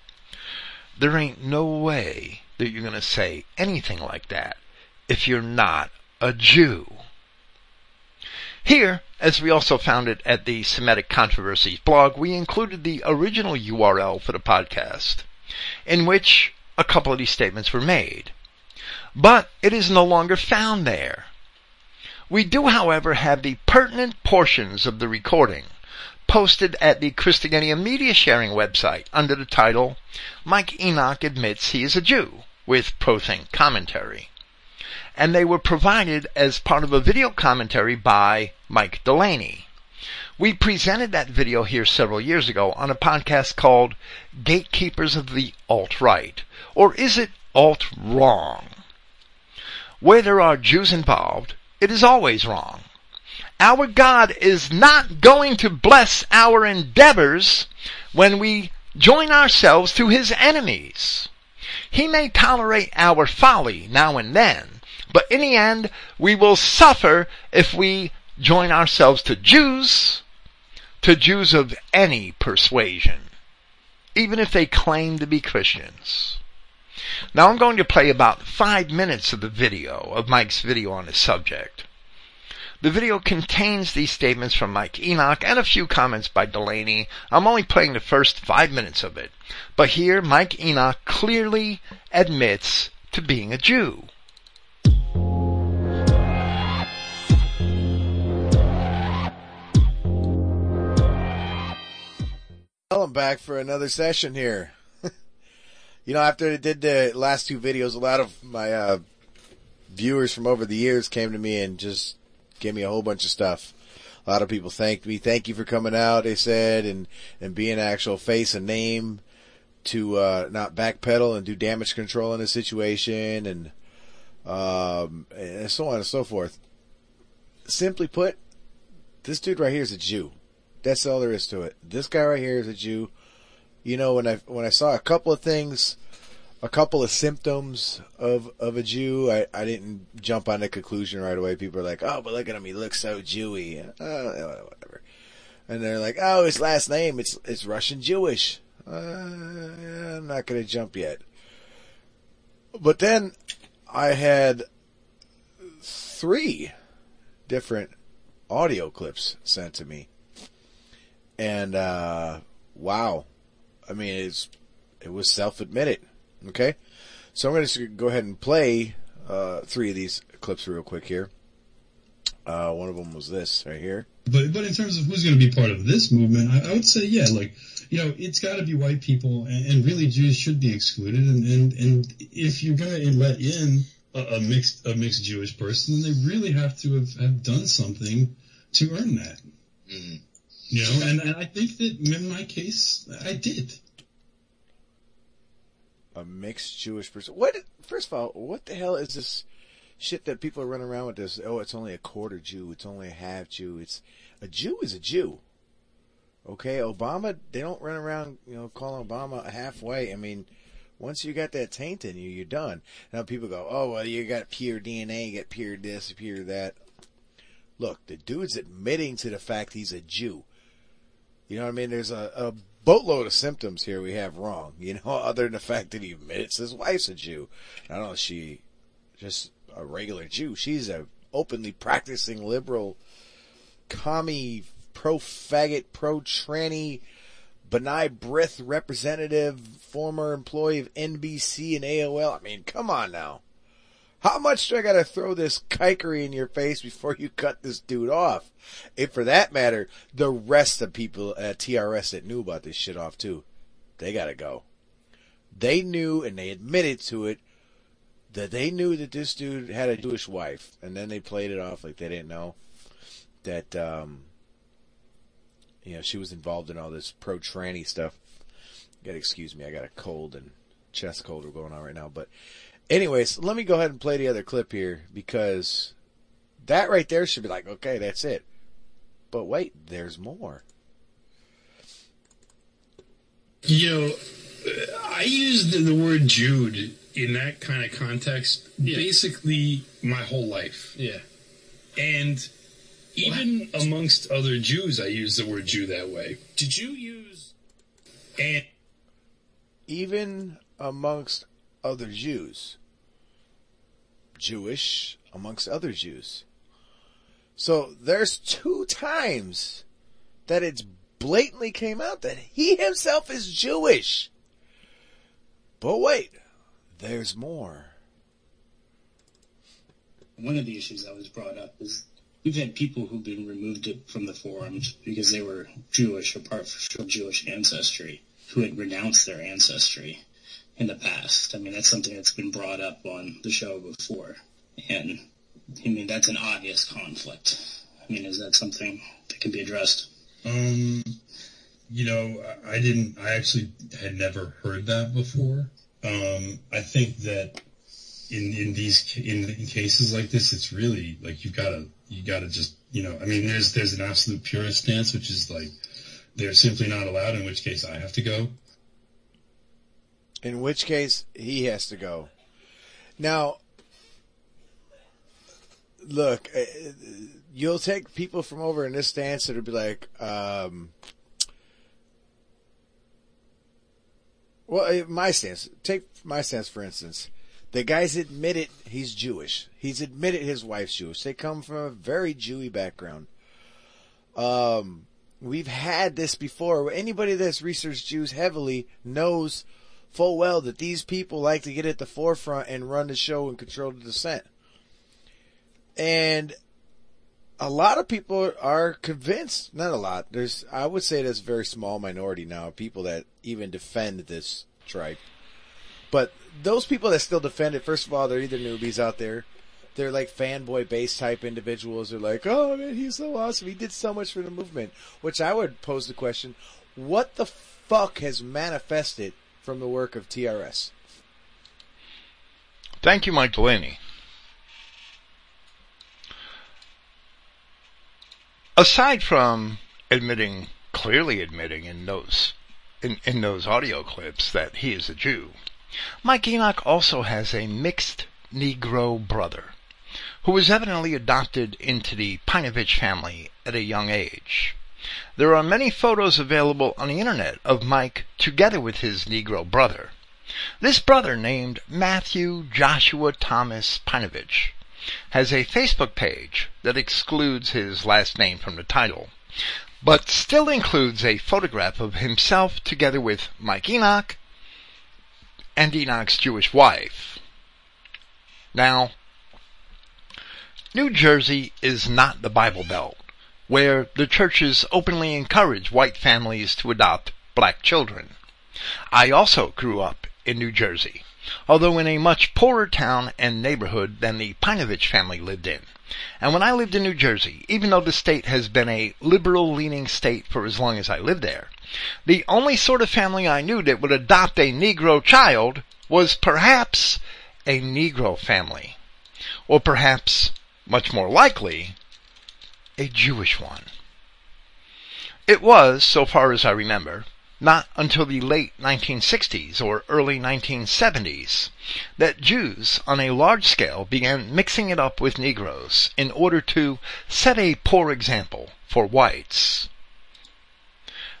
There ain't no way that you're going to say anything like that if you're not a Jew. Here, as we also found it at the Semitic Controversies blog, we included the original URL for the podcast, in which a couple of these statements were made. But it is no longer found there. We do, however, have the pertinent portions of the recording posted at the Christogenea media sharing website under the title Mike Enoch admits he is a Jew with ProThink commentary. And they were provided as part of a video commentary by Mike Delaney. We presented that video here several years ago on a podcast called Gatekeepers of the Alt-Right. Or is it alt-wrong? Where there are Jews involved, it is always wrong. Our God is not going to bless our endeavors when we join ourselves to his enemies. He may tolerate our folly now and then, but in the end, we will suffer if we join ourselves to Jews, to Jews of any persuasion, even if they claim to be Christians. Now I'm going to play about five minutes of the video, of Mike's video on this subject. The video contains these statements from Mike Enoch and a few comments by Delaney. I'm only playing the first five minutes of it. But here, Mike Enoch clearly admits to being a Jew. Well, I'm back for another session here. you know, after I did the last two videos, a lot of my uh, viewers from over the years came to me and just gave me a whole bunch of stuff. A lot of people thanked me. Thank you for coming out, they said, and, and being an actual face and name to, uh, not backpedal and do damage control in a situation and, um, and so on and so forth. Simply put, this dude right here is a Jew. That's all there is to it. This guy right here is a Jew. You know, when I, when I saw a couple of things, a couple of symptoms of of a Jew. I, I didn't jump on the conclusion right away. People are like, "Oh, but look at him, he looks so Jewy." Uh, whatever. And they're like, "Oh, his last name it's it's Russian Jewish." Uh, I'm not gonna jump yet. But then I had three different audio clips sent to me, and uh, wow, I mean it's it was self admitted Okay, so I'm going to go ahead and play uh, three of these clips real quick here. Uh, one of them was this right here. But but in terms of who's going to be part of this movement, I, I would say yeah, like you know, it's got to be white people, and, and, really Jews should be excluded. And and, and if you're going to let in a, a, mixed a mixed Jewish person, then they really have to have, have done something to earn that. Mm-hmm. You know, and, and I think that in my case, I did a mixed Jewish person. What? First of all, what the hell is this shit that people are running around with? This? Oh, it's only a quarter Jew. It's only a half Jew. It's a Jew is a Jew. Okay, Obama. They don't run around, you know, calling Obama halfway. I mean, once you got that taint in you, you're done. Now people go, oh well, you got pure DNA, you got pure this, pure that. look, the dude's admitting to the fact he's a Jew. You know what I mean? There's a, a boatload of symptoms here we have wrong, you know, other than the fact that he admits his wife's a Jew. I don't know, is she just a regular Jew. She's a openly practicing liberal, commie, pro faggot, pro tranny, B'nai B'rith representative, former employee of NBC and AOL. I mean, come on now. How much do I gotta throw this kikery in your face before you cut this dude off? And for that matter, the rest of people at TRS that knew about this shit off too, they gotta go. They knew and they admitted to it that they knew that this dude had a Jewish wife, and then they played it off like they didn't know that um, you know she was involved in all this pro tranny stuff. You gotta excuse me, I got a cold and chest cold going on right now. But anyways, let me go ahead and play the other clip here because that right there should be like, okay, that's it. But wait, there's more. You know, I used the word Jude in that kind of context Yeah. basically my whole life. Yeah. And even amongst other Jews, I use the word Jew that way. Did you use? And even amongst other Jews. Jewish amongst other Jews. So there's two times that it's blatantly came out that he himself is Jewish. But wait, there's more. one of the issues that was brought up is we've had people who've been removed from the forums because they were Jewish or part Jewish ancestry who had renounced their ancestry in the past. I mean, that's something that's been brought up on the show before. And, I mean, that's an obvious conflict. I mean, is that something that can be addressed? Um, you know, I didn't. I actually had never heard that before. Um, I think that in in these in, in cases like this, it's really like you've gotta you gotta just you know. I mean, there's there's an absolute purist stance, which is like they're simply not allowed. In which case, I have to go. In which case, he has to go. Now, look, uh, you'll take people from over in this stance that'll be like, um, well, uh, my stance. Take my stance for instance. The guy's admitted he's Jewish. He's admitted his wife's Jewish. They come from a very Jewy background. Um, we've had this before. Anybody that's researched Jews heavily knows full well that these people like to get at the forefront and run the show and control the dissent. And a lot of people are convinced, not a lot, there's, I would say there's a very small minority now of people that even defend this tribe. But those people that still defend it, first of all, they're either newbies out there. They're like fanboy base type individuals. They're like, oh man, he's so awesome. He did so much for the movement. Which I would pose the question, what the fuck has manifested from the work of TRS? Thank you, Mike Delaney. Aside from admitting, clearly admitting in those, in, in those audio clips that he is a Jew, Mike Enoch also has a mixed Negro brother, who was evidently adopted into the Peinovich family at a young age. There are many photos available on the internet of Mike together with his Negro brother. This brother, named Matthew Joshua Thomas Peinovich, has a Facebook page that excludes his last name from the title, but still includes a photograph of himself together with Mike Enoch and Enoch's Jewish wife. Now, New Jersey is not the Bible Belt, where the churches openly encourage white families to adopt black children. I also grew up in New Jersey, although in a much poorer town and neighborhood than the Peinovich family lived in. And when I lived in New Jersey, even though the state has been a liberal leaning state for as long as I lived there, the only sort of family I knew that would adopt a Negro child was perhaps a Negro family. Or perhaps, much more likely, a Jewish one. It was, so far as I remember, not until the late 1960s or early 1970s that Jews on a large scale began mixing it up with Negroes in order to set a poor example for whites.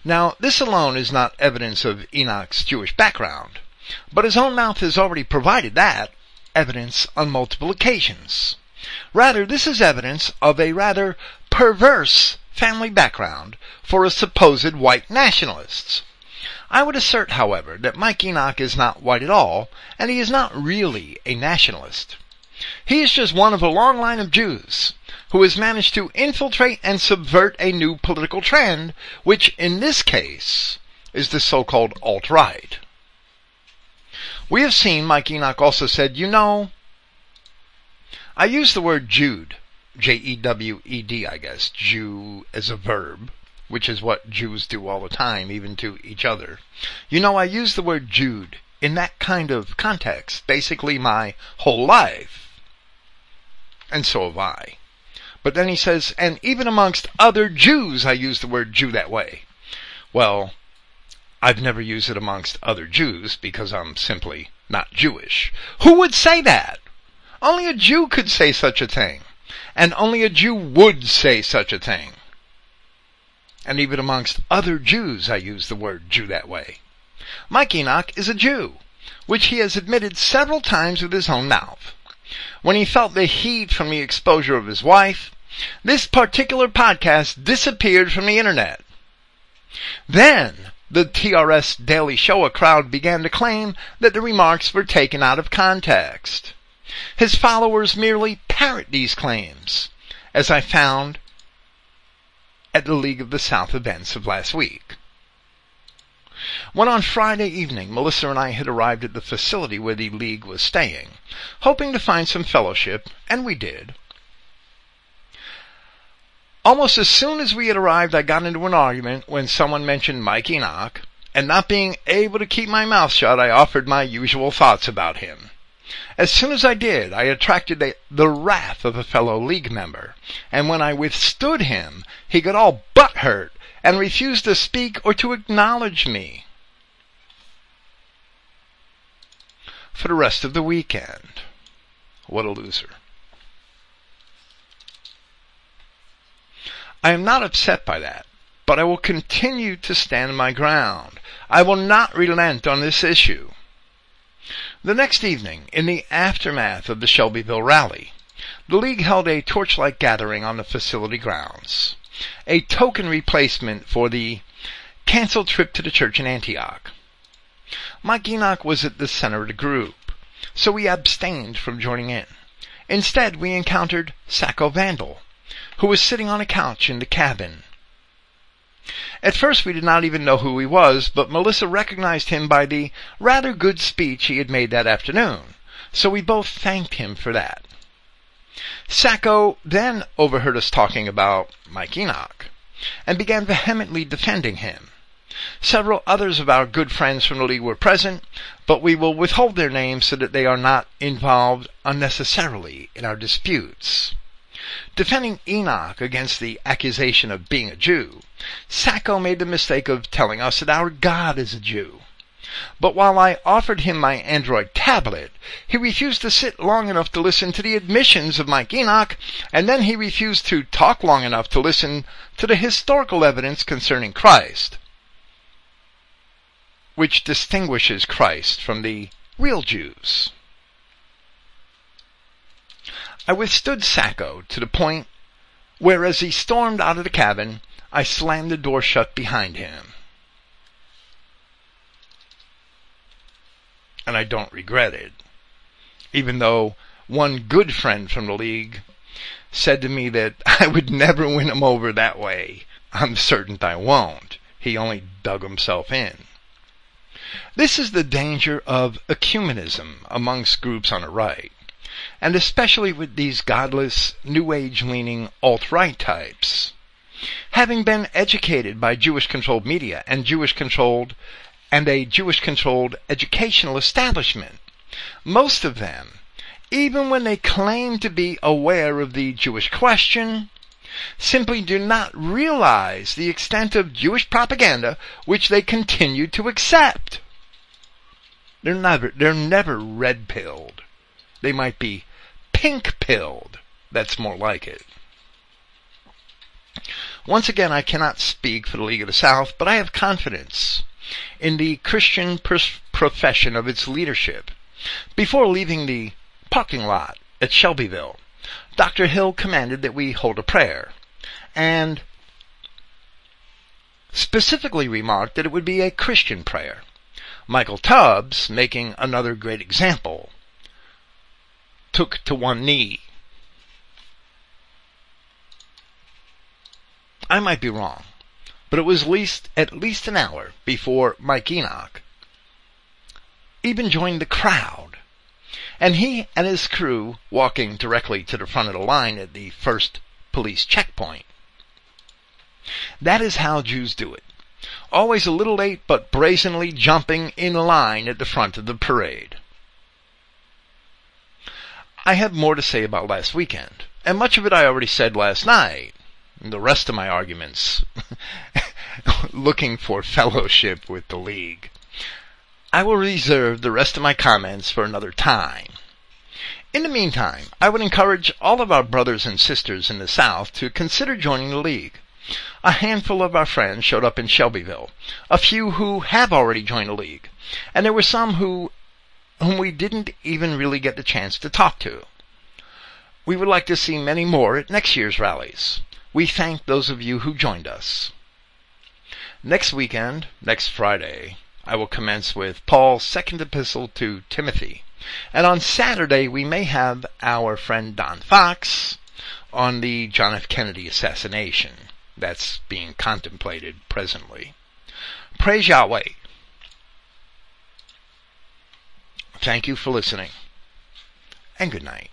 Now, this alone is not evidence of Enoch's Jewish background, but his own mouth has already provided that evidence on multiple occasions. Rather, this is evidence of a rather perverse family background for a supposed white nationalist. I would assert, however, that Mike Enoch is not white at all, and he is not really a nationalist. He is just one of a long line of Jews who has managed to infiltrate and subvert a new political trend, which in this case is the so-called alt-right. We have seen Mike Enoch also said, you know, I use the word Jude, J-E-W-E-D, I guess, Jew as a verb, which is what Jews do all the time, even to each other. You know, I use the word Jude in that kind of context, basically my whole life. And so have I. But then he says, and even amongst other Jews, I use the word Jew that way. Well, I've never used it amongst other Jews because I'm simply not Jewish. Who would say that? Only a Jew could say such a thing. And only a Jew would say such a thing and even amongst other Jews I use the word Jew that way. Mike Enoch is a Jew, which he has admitted several times with his own mouth. When he felt the heat from the exposure of his wife, this particular podcast disappeared from the internet. Then, the TRS Daily Shoah crowd began to claim that the remarks were taken out of context. His followers merely parrot these claims, as I found at the League of the South events of last week. When on Friday evening Melissa and I had arrived at the facility where the League was staying, hoping to find some fellowship, and we did. Almost as soon as we had arrived, I got into an argument when someone mentioned Mike Enoch, and not being able to keep my mouth shut, I offered my usual thoughts about him. As soon as I did, I attracted a, the wrath of a fellow league member, and when I withstood him, he got all butt hurt and refused to speak or to acknowledge me. For the rest of the weekend. What a loser. I am not upset by that, but I will continue to stand my ground. I will not relent on this issue. The next evening, in the aftermath of the Shelbyville rally, the League held a torchlight gathering on the facility grounds, a token replacement for the canceled trip to the church in Antioch. Mike Enoch was at the center of the group, so we abstained from joining in. Instead, we encountered Sacco Vandal, who was sitting on a couch in the cabin at first we did not even know who he was, but Melissa recognized him by the rather good speech he had made that afternoon, so we both thanked him for that. Sacco then overheard us talking about Mike Enoch, and began vehemently defending him. Several others of our good friends from the league were present, but we will withhold their names so that they are not involved unnecessarily in our disputes. Defending Enoch against the accusation of being a Jew, Sacco made the mistake of telling us that our God is a Jew. But while I offered him my Android tablet, he refused to sit long enough to listen to the admissions of Mike Enoch, and then he refused to talk long enough to listen to the historical evidence concerning Christ, which distinguishes Christ from the real Jews. I withstood Sacco to the point where as he stormed out of the cabin, I slammed the door shut behind him. And I don't regret it. Even though one good friend from the league said to me that I would never win him over that way. I'm certain I won't. He only dug himself in. This is the danger of ecumenism amongst groups on the right and especially with these godless, New Age leaning alt-right types. Having been educated by Jewish controlled media and Jewish controlled and a Jewish controlled educational establishment, most of them, even when they claim to be aware of the Jewish question, simply do not realize the extent of Jewish propaganda which they continue to accept. They're never, they're never red pilled. They might be pink pilled. That's more like it. Once again, I cannot speak for the League of the South, but I have confidence in the Christian pers- profession of its leadership. Before leaving the parking lot at Shelbyville, Dr. Hill commanded that we hold a prayer and specifically remarked that it would be a Christian prayer. Michael Tubbs, making another great example, took to one knee. I might be wrong, but it was least at least an hour before Mike Enoch even joined the crowd and he and his crew walking directly to the front of the line at the first police checkpoint. That is how Jews do it. Always a little late, but brazenly jumping in line at the front of the parade. I have more to say about last weekend, and much of it I already said last night. The rest of my arguments looking for fellowship with the League. I will reserve the rest of my comments for another time. In the meantime, I would encourage all of our brothers and sisters in the South to consider joining the League. A handful of our friends showed up in Shelbyville, a few who have already joined the League, and there were some who whom we didn't even really get the chance to talk to. We would like to see many more at next year's rallies. We thank those of you who joined us. Next weekend, next Friday, I will commence with Paul's second epistle to Timothy. And on Saturday, we may have our friend Don Fox on the John F. Kennedy assassination that's being contemplated presently. Praise Yahweh. Thank you for listening, and good night.